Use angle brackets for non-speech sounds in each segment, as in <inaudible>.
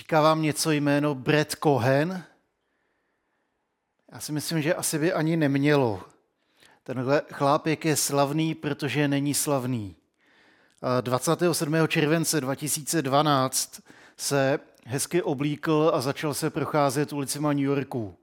Říká vám něco jméno Brett Cohen? Já si myslím, že asi by ani nemělo. Tenhle chlápěk je slavný, protože není slavný. 27. července 2012 se hezky oblíkl a začal se procházet ulicima New Yorku.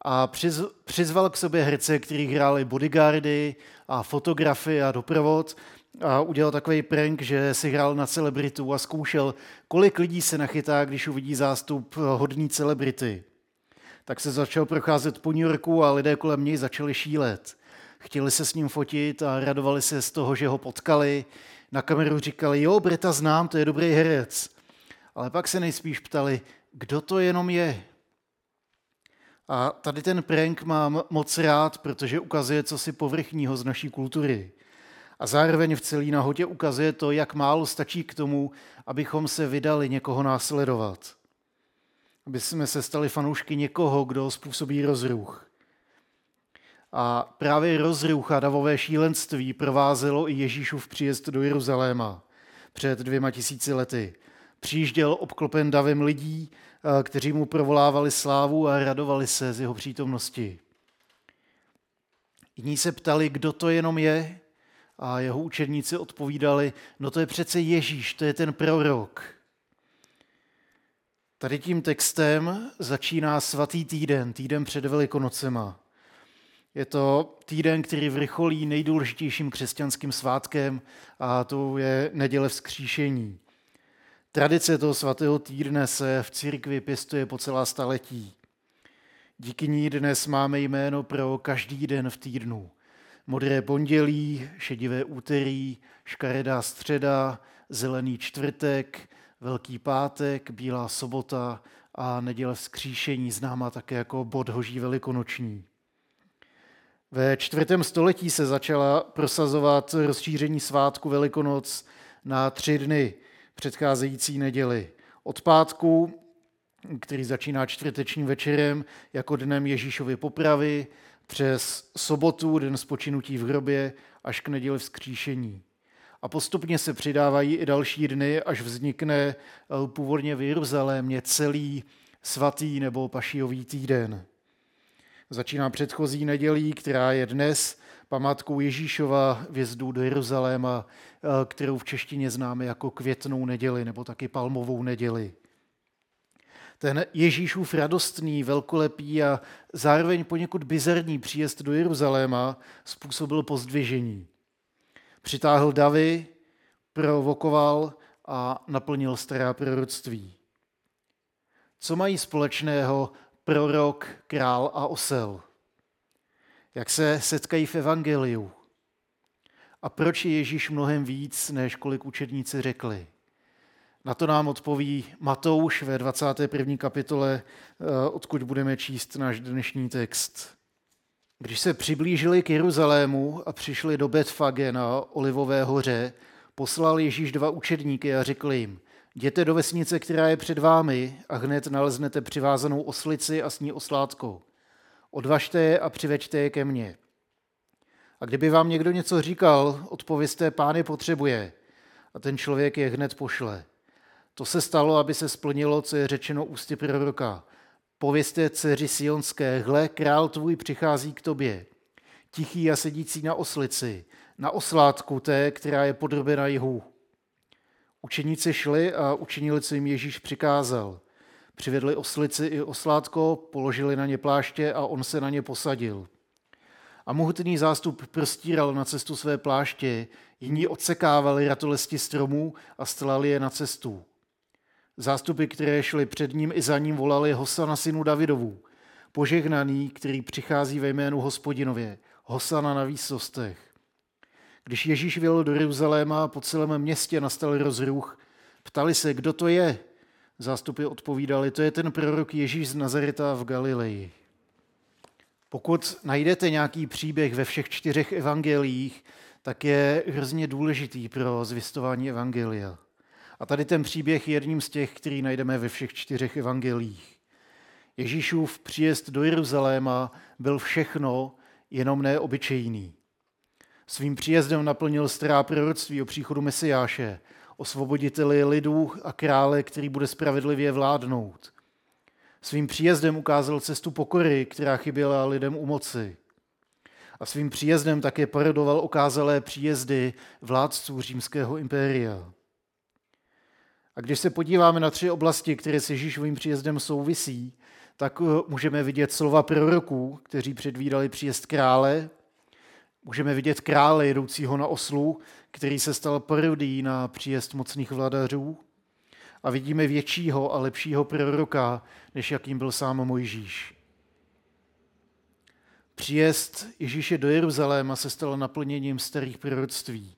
A přiz, přizval k sobě herce, kteří hráli bodyguardy a fotografy a doprovod a udělal takový prank, že si hrál na celebritu a zkoušel, kolik lidí se nachytá, když uvidí zástup hodný celebrity. Tak se začal procházet po New Yorku a lidé kolem něj začali šílet. Chtěli se s ním fotit a radovali se z toho, že ho potkali. Na kameru říkali, jo, Breta znám, to je dobrý herec. Ale pak se nejspíš ptali, kdo to jenom je. A tady ten prank mám moc rád, protože ukazuje co si povrchního z naší kultury. A zároveň v celé nahotě ukazuje to, jak málo stačí k tomu, abychom se vydali někoho následovat. Aby jsme se stali fanoušky někoho, kdo způsobí rozruch. A právě rozruch a davové šílenství provázelo i Ježíšův příjezd do Jeruzaléma před dvěma tisíci lety. Přijížděl obklopen davem lidí, eh, kteří mu provolávali slávu a radovali se z jeho přítomnosti. Jiní se ptali, kdo to jenom je, a jeho učedníci odpovídali, no to je přece Ježíš, to je ten prorok. Tady tím textem začíná svatý týden, týden před Velikonocema. Je to týden, který vrcholí nejdůležitějším křesťanským svátkem a to je neděle vzkříšení. Tradice toho svatého týdne se v církvi pěstuje po celá staletí. Díky ní dnes máme jméno pro každý den v týdnu. Modré pondělí, šedivé úterý, škaredá středa, zelený čtvrtek, velký pátek, bílá sobota a neděle vzkříšení, známá také jako bodhoží velikonoční. Ve čtvrtém století se začala prosazovat rozšíření svátku Velikonoc na tři dny předcházející neděli. Od pátku, který začíná čtvrtečním večerem jako dnem Ježíšovy popravy, přes sobotu, den spočinutí v hrobě, až k neděli vzkříšení. A postupně se přidávají i další dny, až vznikne eh, původně v Jeruzalémě celý svatý nebo pašijový týden. Začíná předchozí nedělí, která je dnes památkou Ježíšova vjezdu do Jeruzaléma, eh, kterou v češtině známe jako květnou neděli nebo taky palmovou neděli. Ten Ježíšův radostný, velkolepý a zároveň poněkud bizarní příjezd do Jeruzaléma způsobil pozdvižení. Přitáhl davy, provokoval a naplnil stará proroctví. Co mají společného prorok, král a osel? Jak se setkají v evangeliu? A proč je Ježíš mnohem víc, než kolik učedníci řekli? Na to nám odpoví Matouš ve 21. kapitole, eh, odkud budeme číst náš dnešní text. Když se přiblížili k Jeruzalému a přišli do Betfage na Olivové hoře, poslal Ježíš dva učedníky a řekl jim, jděte do vesnice, která je před vámi a hned naleznete přivázanou oslici a s ní oslátko. Odvažte je a přiveďte je ke mně. A kdyby vám někdo něco říkal, odpověste, pán je potřebuje. A ten člověk je hned pošle. To se stalo, aby se splnilo, co je řečeno ústy proroka. Povězte dceři Sionské, hle, král tvůj přichází k tobě. Tichý a sedící na oslici, na oslátku té, která je podrobena jihu. Učeníci šli a učinili, co jim Ježíš přikázal. Přivedli oslici i oslátko, položili na ně pláště a on se na ně posadil. A mohutný zástup prostíral na cestu své pláště, jiní odsekávali ratolesti stromů a stlali je na cestu. Zástupy, které šly před ním i za ním, volali Hosana synu Davidovu, požehnaný, který přichází ve jménu hospodinově, Hosana na výsostech. Když Ježíš vyjel do Jeruzaléma po celém městě nastal rozruch, ptali se, kdo to je. Zástupy odpovídali, to je ten prorok Ježíš z Nazareta v Galileji. Pokud najdete nějaký příběh ve všech čtyřech evangeliích, tak je hrozně důležitý pro zvěstování evangelia. A tady ten příběh je jedním z těch, který najdeme ve všech čtyřech evangelích. Ježíšův příjezd do Jeruzaléma byl všechno, jenom ne obyčejný. Svým příjezdem naplnil stará proroctví o příchodu Mesiáše. osvoboditeli lidů a krále, který bude spravedlivě vládnout. Svým příjezdem ukázal cestu pokory, která chyběla lidem u moci. A svým příjezdem také parodoval okázalé příjezdy vládců římského impéria. A když se podíváme na tři oblasti, které s Ježíšovým příjezdem souvisí, tak eh, můžeme vidět slova proroků, kteří předvídali příjezd krále. Můžeme vidět krále jedoucího na oslu, který se stal parodií na příjezd mocných vladařů. A vidíme většího a lepšího proroka, než jakým byl sám Mojžíš. Příjezd Ježíše do Jeruzaléma se stal naplněním starých proroctví.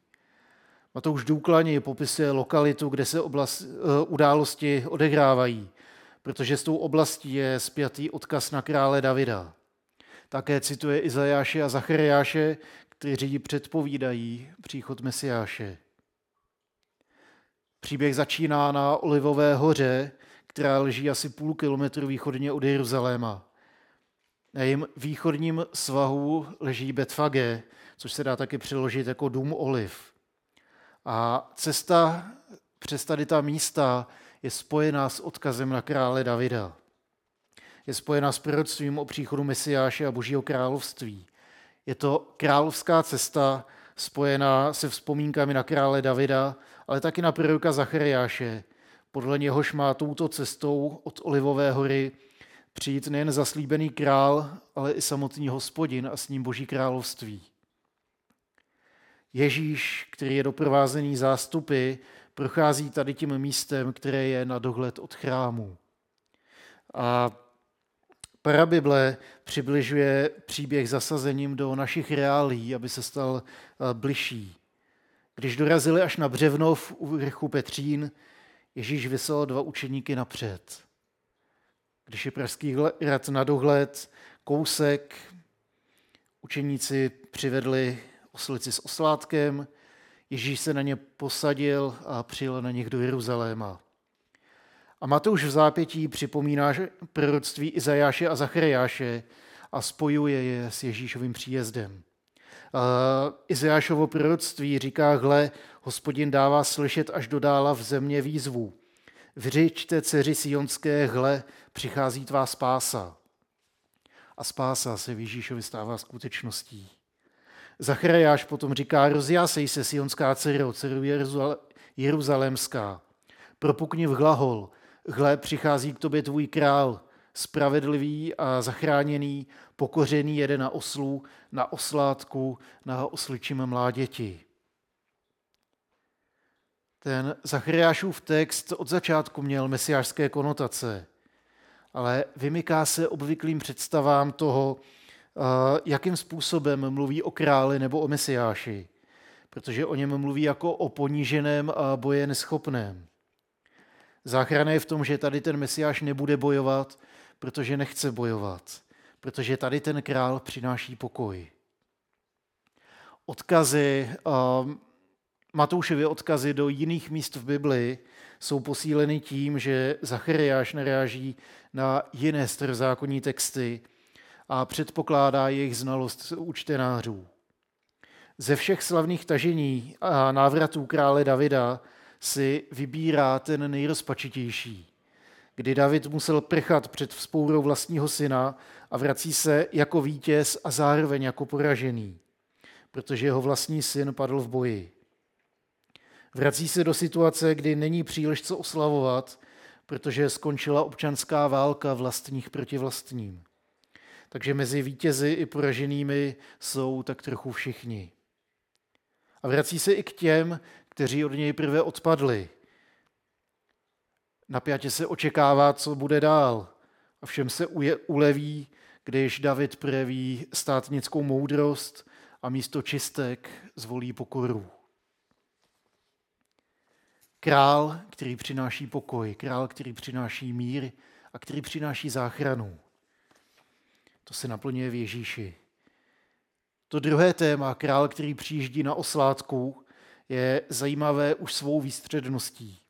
Matouš důkladně popisuje lokalitu, kde se oblast, eh, události odehrávají, protože s tou oblastí je spjatý odkaz na krále Davida. Také cituje Izajáše a Zachariáše, kteří předpovídají příchod Mesiáše. Příběh začíná na Olivové hoře, která leží asi půl kilometru východně od Jeruzaléma. Na jejím východním svahu leží Betfage, což se dá taky přeložit jako dům oliv. A cesta přes tady ta místa je spojená s odkazem na krále Davida. Je spojená s proroctvím o příchodu Mesiáše a Božího království. Je to královská cesta spojená se vzpomínkami na krále Davida, ale taky na proroka Zachariáše. Podle něhož má touto cestou od Olivové hory přijít nejen zaslíbený král, ale i samotný hospodin a s ním Boží království. Ježíš, který je doprovázený zástupy, prochází tady tím místem, které je na dohled od chrámu. A Parabible přibližuje příběh zasazením do našich reálí, aby se stal eh, bližší. Když dorazili až na Břevnov u vrchu Petřín, Ježíš vyslal dva učeníky napřed. Když je Pražský rad na dohled, kousek, učeníci přivedli oslici s oslátkem, Ježíš se na ně posadil a přijel na nich do Jeruzaléma. A Matouš v zápětí připomíná proroctví Izajáše a Zachariáše a spojuje je s Ježíšovým příjezdem. Izajášovo proroctví říká, hle, hospodin dává slyšet až dodála v země výzvu. Vřičte dceři sionské, hle, přichází tvá spása. A spása se v Ježíšovi stává skutečností. Zachariáš potom říká, rozjásej se sionská dcero, dceru Jeruzalémská. Propukni v hlahol, hle, přichází k tobě tvůj král, spravedlivý a zachráněný, pokořený jede na oslu, na oslátku, na osličím mláděti. Ten Zachariášův text od začátku měl mesiářské konotace, ale vymyká se obvyklým představám toho, jakým způsobem mluví o králi nebo o mesiáši, protože o něm mluví jako o poníženém a boje neschopném. Záchrana je v tom, že tady ten mesiáš nebude bojovat, protože nechce bojovat, protože tady ten král přináší pokoj. Odkazy, Matoušovy odkazy do jiných míst v Bibli jsou posíleny tím, že Zachariáš naráží na jiné starozákonní texty, a předpokládá jejich znalost u čtenářů. Ze všech slavných tažení a návratů krále Davida si vybírá ten nejrozpačitější, kdy David musel prchat před vzpourou vlastního syna a vrací se jako vítěz a zároveň jako poražený, protože jeho vlastní syn padl v boji. Vrací se do situace, kdy není příliš co oslavovat, protože skončila občanská válka vlastních proti vlastním. Takže mezi vítězi i poraženými jsou tak trochu všichni. A vrací se i k těm, kteří od něj prvé odpadli. Napjatě se očekává, co bude dál. A všem se uleví, když David projeví státnickou moudrost a místo čistek zvolí pokoru. Král, který přináší pokoj, král, který přináší mír a který přináší záchranu. To se naplňuje v Ježíši. To druhé téma, král, který přijíždí na oslátku, je zajímavé už svou výstředností.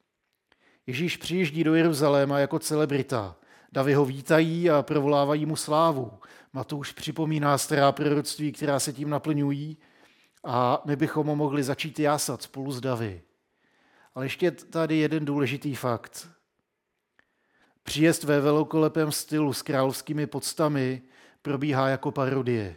Ježíš přijíždí do Jeruzaléma jako celebrita. Davy ho vítají a provolávají mu slávu. Matouš připomíná stará proroctví, která se tím naplňují a my bychom ho mohli začít jásat spolu s Davy. Ale ještě tady jeden důležitý fakt. Příjezd ve velkolepém stylu s královskými podstami probíhá jako parodie.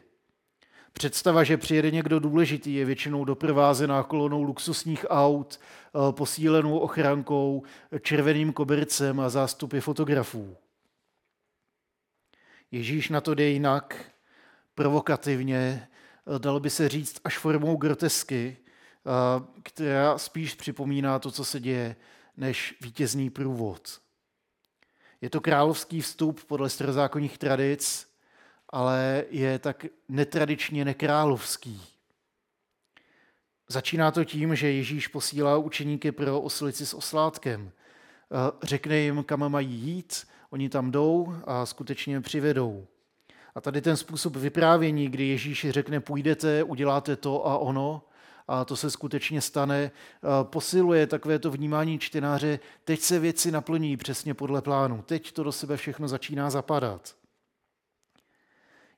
Představa, že přijede někdo důležitý, je většinou doprovázená kolonou luxusních aut, eh, posílenou ochrankou, červeným kobercem a zástupy fotografů. Ježíš na to jde jinak, provokativně, eh, dalo by se říct až formou grotesky, eh, která spíš připomíná to, co se děje, než vítězný průvod. Je to královský vstup podle starozákonních tradic, ale je tak netradičně nekrálovský. Začíná to tím, že Ježíš posílá učeníky pro oslici s oslátkem. Eh, řekne jim, kam mají jít, oni tam jdou a skutečně přivedou. A tady ten způsob vyprávění, kdy Ježíš řekne, půjdete, uděláte to a ono, a to se skutečně stane, eh, posiluje takové to vnímání čtenáře, teď se věci naplní přesně podle plánu, teď to do sebe všechno začíná zapadat.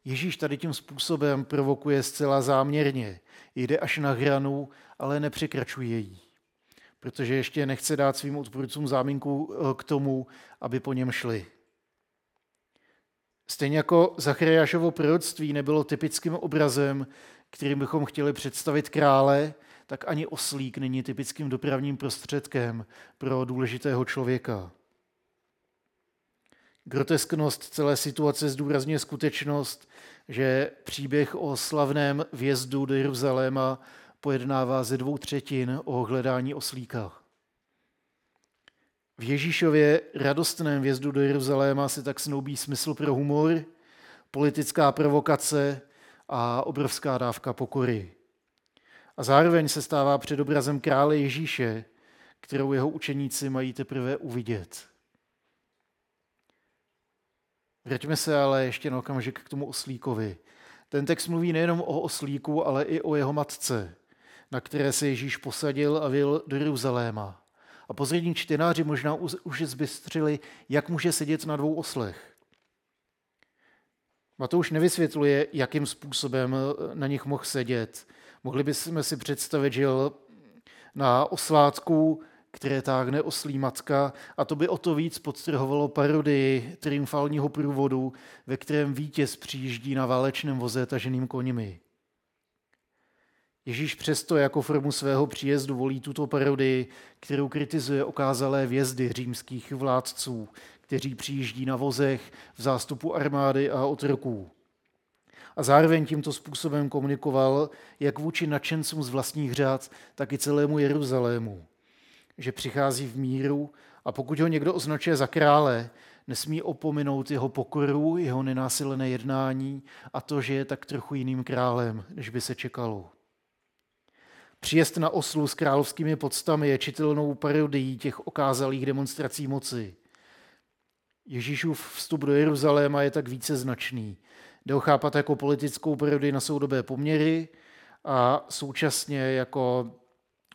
Ježíš tady tím způsobem provokuje zcela záměrně. Jde až na hranu, ale nepřekračuje ji. Protože ještě nechce dát svým odpůrcům záminku eh, k tomu, aby po něm šli. Stejně jako Zachariášovo proroctví nebylo typickým obrazem, kterým bychom chtěli představit krále, tak ani oslík není typickým dopravním prostředkem pro důležitého člověka. Grotesknost celé situace zdůrazňuje skutečnost, že příběh o slavném vjezdu do Jeruzaléma pojednává ze dvou třetin o hledání oslíka. V Ježíšově radostném vjezdu do Jeruzaléma se tak snoubí smysl pro humor, politická provokace a obrovská dávka pokory. A zároveň se stává předobrazem krále Ježíše, kterou jeho učeníci mají teprve uvidět. Vraťme se ale ještě na okamžik k tomu oslíkovi. Ten text mluví nejenom o oslíku, ale i o jeho matce, na které se Ježíš posadil a vyl do Jeruzaléma. A pozřední čtenáři možná už zbystřili, jak může sedět na dvou oslech. Matouš nevysvětluje, jakým způsobem na nich mohl sedět. Mohli bychom si představit, že na oslátku které táhne oslí matka a to by o to víc podtrhovalo parodii triumfálního průvodu, ve kterém vítěz přijíždí na válečném voze taženým koněmi. Ježíš přesto jako formu svého příjezdu volí tuto parodii, kterou kritizuje okázalé vězdy římských vládců, kteří přijíždí na vozech v zástupu armády a otroků. A zároveň tímto způsobem komunikoval jak vůči nadšencům z vlastních řád, tak i celému Jeruzalému že přichází v míru a pokud ho někdo označuje za krále, nesmí opominout jeho pokoru, jeho nenásilné jednání a to, že je tak trochu jiným králem, než by se čekalo. Příjezd na oslu s královskými podstami je čitelnou parodií těch okázalých demonstrací moci. Ježíšův vstup do Jeruzaléma je tak více značný. Jde ho chápat jako politickou parodii na soudobé poměry a současně jako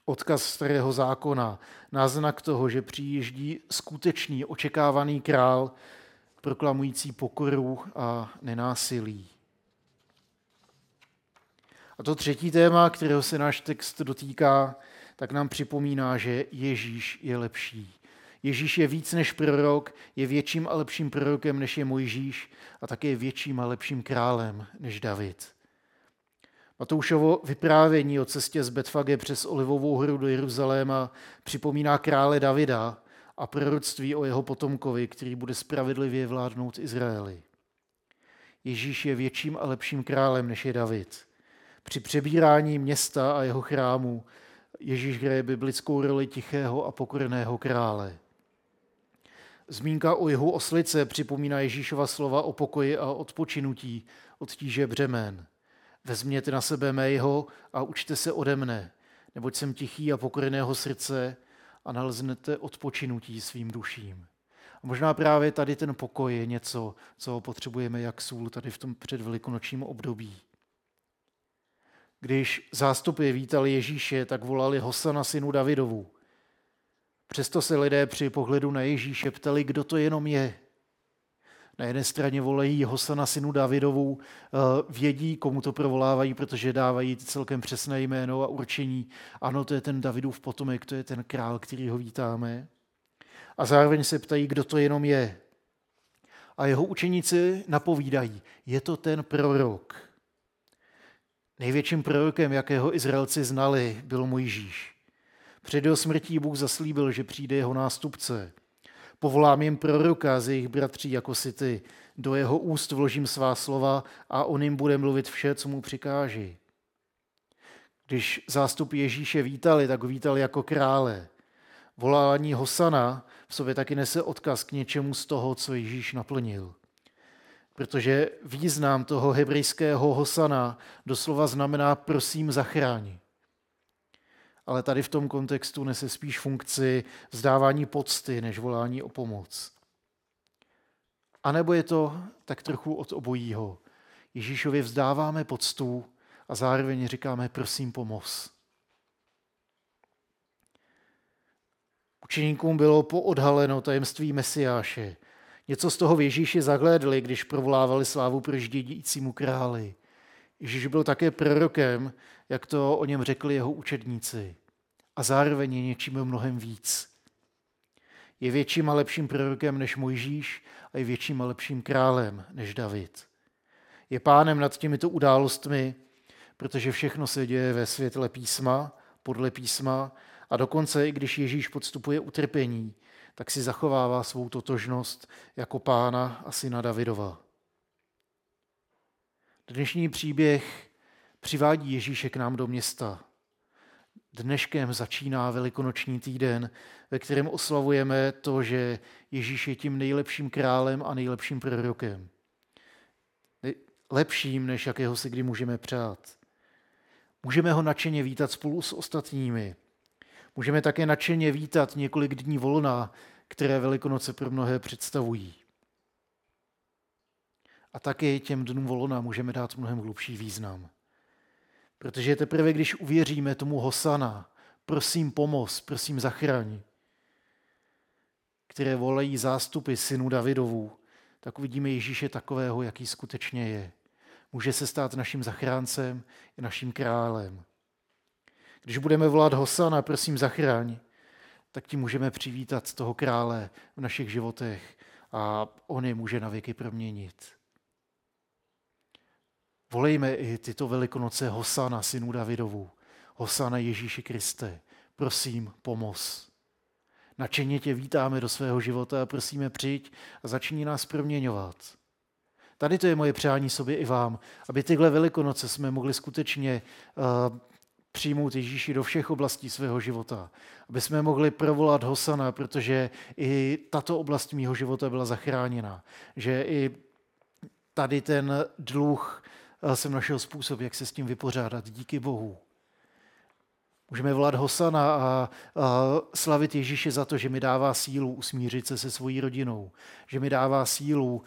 odkaz starého zákona, náznak toho, že přijíždí skutečný očekávaný král, proklamující pokoru a nenásilí. A to třetí téma, kterého se náš text dotýká, tak nám připomíná, že Ježíš je lepší. Ježíš je víc než prorok, je větším a lepším prorokem, než je Mojžíš a také větším a lepším králem než David. Matoušovo vyprávění o cestě z Betfage přes Olivovou hru do Jeruzaléma připomíná krále Davida a proroctví o jeho potomkovi, který bude spravedlivě vládnout Izraeli. Ježíš je větším a lepším králem, než je David. Při přebírání města a jeho chrámu Ježíš hraje biblickou roli tichého a pokorného krále. Zmínka o jeho oslice připomíná Ježíšova slova o pokoji a odpočinutí od tíže břemen. Vezměte na sebe mého a učte se ode mne, neboť jsem tichý a pokorného srdce a naleznete odpočinutí svým duším. A možná právě tady ten pokoj je něco, co potřebujeme jak sůl tady v tom předvelikonočním období. Když zástupy vítali Ježíše, tak volali Hosana synu Davidovu. Přesto se lidé při pohledu na Ježíše ptali, kdo to jenom je. Na jedné straně volají Hosana synu Davidovu, eh, vědí, komu to provolávají, protože dávají celkem přesné jméno a určení. Ano, to je ten Davidův potomek, to je ten král, který ho vítáme. A zároveň se ptají, kdo to jenom je. A jeho učeníci napovídají, je to ten prorok. Největším prorokem, jakého Izraelci znali, byl Mojžíš. Před jeho smrtí Bůh zaslíbil, že přijde jeho nástupce. Povolám jim proroka z jejich bratří, jako si ty. Do jeho úst vložím svá slova a on jim bude mluvit vše, co mu přikáží. Když zástup Ježíše vítali, tak ho vítali jako krále. Volání Hosana v sobě taky nese odkaz k něčemu z toho, co Ježíš naplnil. Protože význam toho hebrejského Hosana doslova znamená prosím zachráň ale tady v tom kontextu nese spíš funkci vzdávání pocty, než volání o pomoc. A nebo je to tak trochu od obojího. Ježíšovi vzdáváme poctu a zároveň říkáme prosím pomoz. Učeníkům bylo poodhaleno tajemství Mesiáše. Něco z toho v Ježíši zahlédli, když provolávali slávu pro dědícímu králi. Ježíš byl také prorokem, jak to o něm řekli jeho učedníci. A zároveň je něčím mnohem víc. Je větším a lepším prorokem než Mojžíš a je větším a lepším králem než David. Je pánem nad těmito událostmi, protože všechno se děje ve světle písma, podle písma a dokonce i když Ježíš podstupuje utrpení, tak si zachovává svou totožnost jako pána a syna Davidova. Dnešní příběh přivádí Ježíše k nám do města. Dneškem začíná velikonoční týden, ve kterém oslavujeme to, že Ježíš je tím nejlepším králem a nejlepším prorokem. Lepším, než jakého si kdy můžeme přát. Můžeme ho nadšeně vítat spolu s ostatními. Můžeme také nadšeně vítat několik dní volna, které Velikonoce pro mnohé představují. A taky těm dnům volna můžeme dát mnohem hlubší význam. Protože teprve, když uvěříme tomu Hosana, prosím pomoz, prosím zachraň, které volají zástupy synu Davidovů, tak uvidíme Ježíše takového, jaký skutečně je. Může se stát naším zachráncem i naším králem. Když budeme volat Hosana, prosím zachraň, tak ti můžeme přivítat toho krále v našich životech a on je může na věky proměnit. Volejme i tyto velikonoce Hosana, synu Davidovu. Hosana Ježíši Kriste. Prosím, pomoz. Načeně tě vítáme do svého života a prosíme přijď a začni nás proměňovat. Tady to je moje přání sobě i vám, aby tyhle velikonoce jsme mohli skutečně uh, přijmout Ježíši do všech oblastí svého života. Aby jsme mohli provolat Hosana, protože i tato oblast mého života byla zachráněna. Že i tady ten dluh jsem našel způsob, jak se s tím vypořádat. Díky Bohu. Můžeme volat Hosana a, slavit Ježíše za to, že mi dává sílu usmířit se se svojí rodinou, že mi dává sílu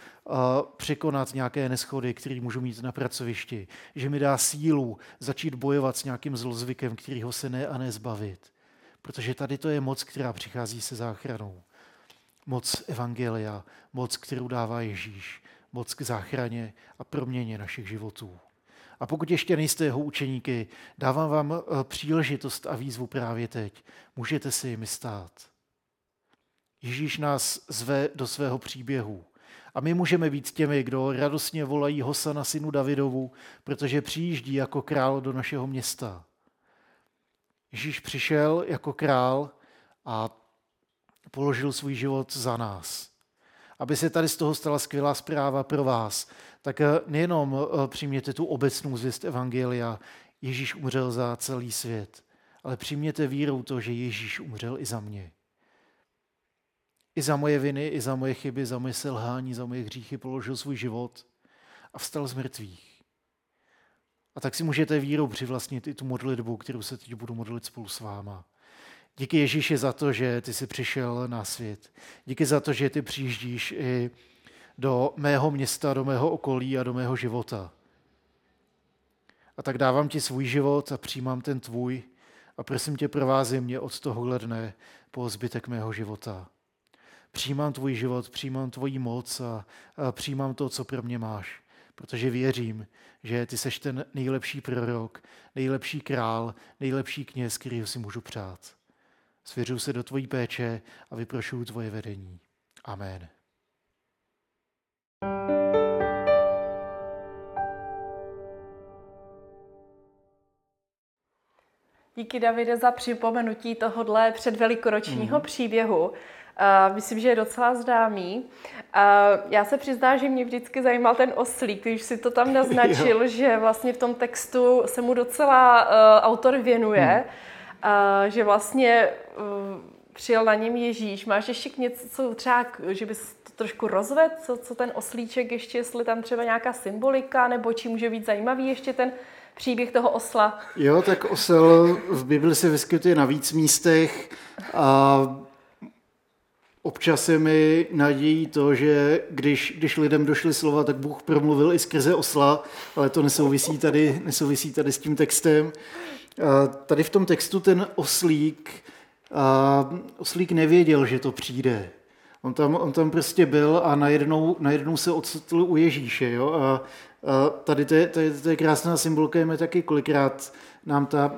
překonat nějaké neschody, které můžu mít na pracovišti, že mi dá sílu začít bojovat s nějakým zlozvykem, kterýho se ne a ne zbavit. Protože tady to je moc, která přichází se záchranou. Moc Evangelia, moc, kterou dává Ježíš moc k záchraně a proměně našich životů. A pokud ještě nejste jeho učeníky, dávám vám eh, příležitost a výzvu právě teď. Můžete si jimi stát. Ježíš nás zve do svého příběhu. A my můžeme být těmi, kdo radostně volají Hosana synu Davidovu, protože přijíždí jako král do našeho města. Ježíš přišel jako král a položil svůj život za nás aby se tady z toho stala skvělá zpráva pro vás, tak eh, nejenom eh, přijměte tu obecnou zvěst Evangelia, Ježíš umřel za celý svět, ale přijměte vírou to, že Ježíš umřel i za mě. I za moje viny, i za moje chyby, za moje selhání, za moje hříchy položil svůj život a vstal z mrtvých. A tak si můžete vírou přivlastnit i tu modlitbu, kterou se teď budu modlit spolu s váma. Díky Ježíši za to, že ty jsi přišel na svět. Díky za to, že ty přijíždíš i do mého města, do mého okolí a do mého života. A tak dávám ti svůj život a přijímám ten tvůj a prosím tě, provází mě od tohohle dne po zbytek mého života. Přijímám tvůj život, přijímám tvoji moc a, a přijímám to, co pro mě máš. Protože věřím, že ty seš ten nejlepší prorok, nejlepší král, nejlepší kněz, kterýho si můžu přát. Svěřuji se do tvojí péče a vyprošuju tvoje vedení. Amen. Díky Davide za připomenutí tohohle předvelikoročního mm. příběhu. Uh, myslím, že je docela známý. Uh, já se přiznám, že mě vždycky zajímal ten oslík, když si to tam <laughs> naznačil, že vlastně v tom textu se mu docela uh, autor věnuje, mm. Že vlastně uh, přijel na něm Ježíš. Máš ještě něco, co třeba, že bys to trošku rozvedl, co, co ten oslíček ještě, jestli tam třeba nějaká symbolika, nebo či může být zajímavý ještě ten příběh toho osla? Jo, tak osel v Bibli se vyskytuje na víc místech a občas je mi nadějí to, že když, když lidem došly slova, tak Bůh promluvil i skrze osla, ale to nesouvisí tady, nesouvisí tady s tím textem. Tady v tom textu ten oslík, oslík nevěděl, že to přijde. On tam, on tam prostě byl a najednou, najednou se ocitl u Ježíše. Jo? A a tady to je, to, je, to je krásná symbolka, je taky kolikrát nám ta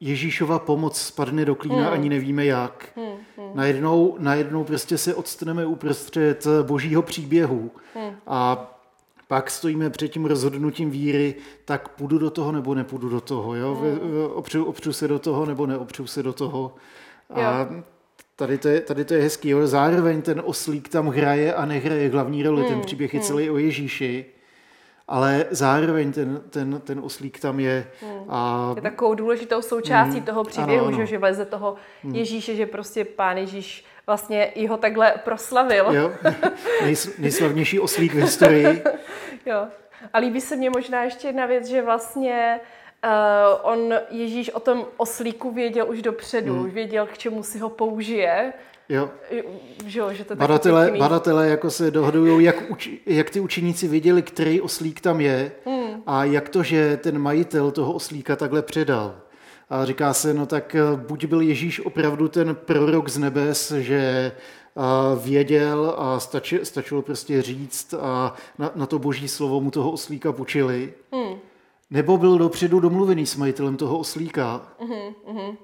Ježíšova pomoc spadne do klína, hmm. ani nevíme jak. Hmm. Hmm. Najednou, najednou prostě se odstaneme uprostřed božího příběhu hmm. a pak stojíme před tím rozhodnutím víry, tak půjdu do toho nebo nepůjdu do toho. Jo? Hmm. Opřu, opřu se do toho nebo neopřu se do toho. A. Tady to, je, tady to je hezký. Jo? Zároveň ten oslík tam hraje a nehraje hlavní roli. Hmm. Ten příběh je hmm. celý o Ježíši ale zároveň ten, ten, ten oslík tam je. Hmm. A... Je takovou důležitou součástí hmm. toho příběhu, ano, ano. že veze toho hmm. Ježíše, že prostě pán Ježíš vlastně i ho takhle proslavil. Jo, Nejs, nejslavnější oslík v historii. <laughs> jo. A líbí se mně možná ještě jedna věc, že vlastně uh, on Ježíš o tom oslíku věděl už dopředu, hmm. věděl, k čemu si ho použije Jo. Že, že to badatele, badatele jako se dohodují, jak, uč, jak ty učeníci viděli, který oslík tam je hmm. a jak to, že ten majitel toho oslíka takhle předal. A říká se, no tak eh, buď byl Ježíš opravdu ten prorok z nebes, že a eh, věděl a stači, stačilo prostě říct a na, na to boží slovo mu toho oslíka počili. Hmm. Nebo byl dopředu domluvený s majitelem toho oslíka. Hmm.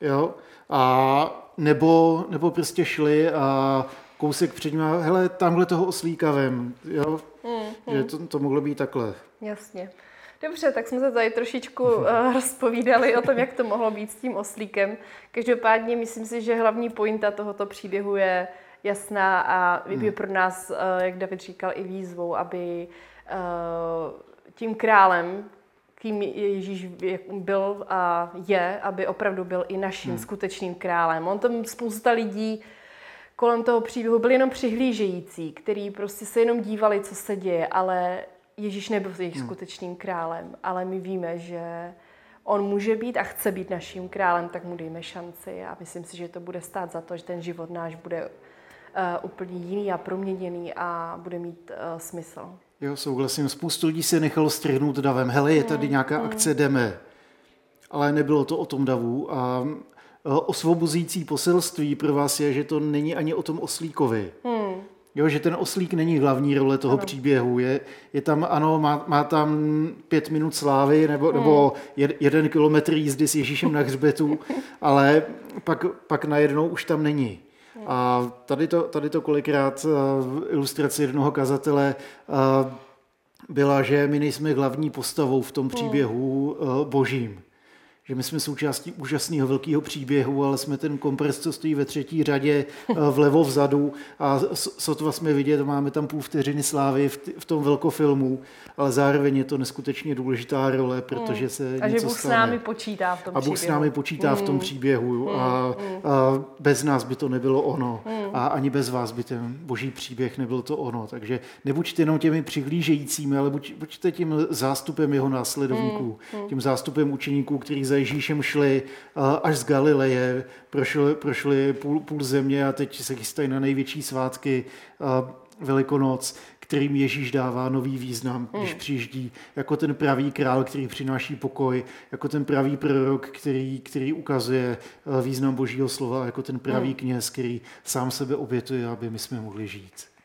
Jo? A nebo, nebo prostě šli a kousek před ním, hele, tamhle toho oslíka vem, jo, mm, že to, to mohlo být takhle. Jasně. Dobře, tak jsme se tady trošičku uh, <laughs> rozpovídali o tom, jak to mohlo být s tím oslíkem. Každopádně myslím si, že hlavní pointa tohoto příběhu je jasná a je hmm. pro nás, uh, jak David říkal, i výzvou, aby uh, tím králem, kým Ježíš byl a je, aby opravdu byl i naším hmm. skutečným králem. On tam spousta lidí kolem toho příběhu byli jenom přihlížející, který prostě se jenom dívali, co se děje, ale Ježíš nebyl jejich hmm. skutečným králem. Ale my víme, že on může být a chce být naším králem, tak mu dejme šanci a myslím si, že to bude stát za to, že ten život náš bude uh, úplně jiný a proměněný a bude mít uh, smysl. Jo, souhlasím. Spoustu lidí se nechalo strhnout davem. Hele, je tady nějaká mm. akce, jdeme. Ale nebylo to o tom davu. A osvobozující poselství pro vás je, že to není ani o tom oslíkovi. Hmm. Jo, že ten oslík není hlavní role toho ano. příběhu. Je, je tam, ano, má, má tam pět minut slávy nebo, hmm. nebo jed, jeden kilometr jízdy s Ježíšem na hřbetu, <laughs> ale pak, pak najednou už tam není. A tady to, tady to kolikrát v eh, ilustraci jednoho kazatele eh, byla, že my nejsme hlavní postavou v tom příběhu eh, božím že my jsme součástí úžasného velkého příběhu, ale jsme ten kompres, co stojí ve třetí řadě eh, vlevo vzadu a sotva jsme vidět, máme tam půl vteřiny slávy v, v tom velkofilmu, ale zároveň je to neskutečně důležitá role, protože se a něco že Bůh stane. s námi počítá v tom A Bůh příběhu. s námi počítá mm. v tom mm. příběhu mm. a, a bez nás by to nebylo ono mm. a ani bez vás by ten boží příběh nebyl to ono. Takže nebuďte jenom těmi přihlížejícími, ale buď, buďte tím zástupem jeho následovníků, mm. tím zástupem učeníků, kterých za Ježíšem šli až z Galileje, prošli, prošli půl, půl země a teď se chystají na největší svátky Velikonoc, kterým Ježíš dává nový význam, když hmm. přijíždí jako ten pravý král, který přináší pokoj, jako ten pravý prorok, který, který ukazuje eh, význam Božího slova, jako ten pravý hmm. kněz, který sám sebe obětuje, aby my jsme mohli žít.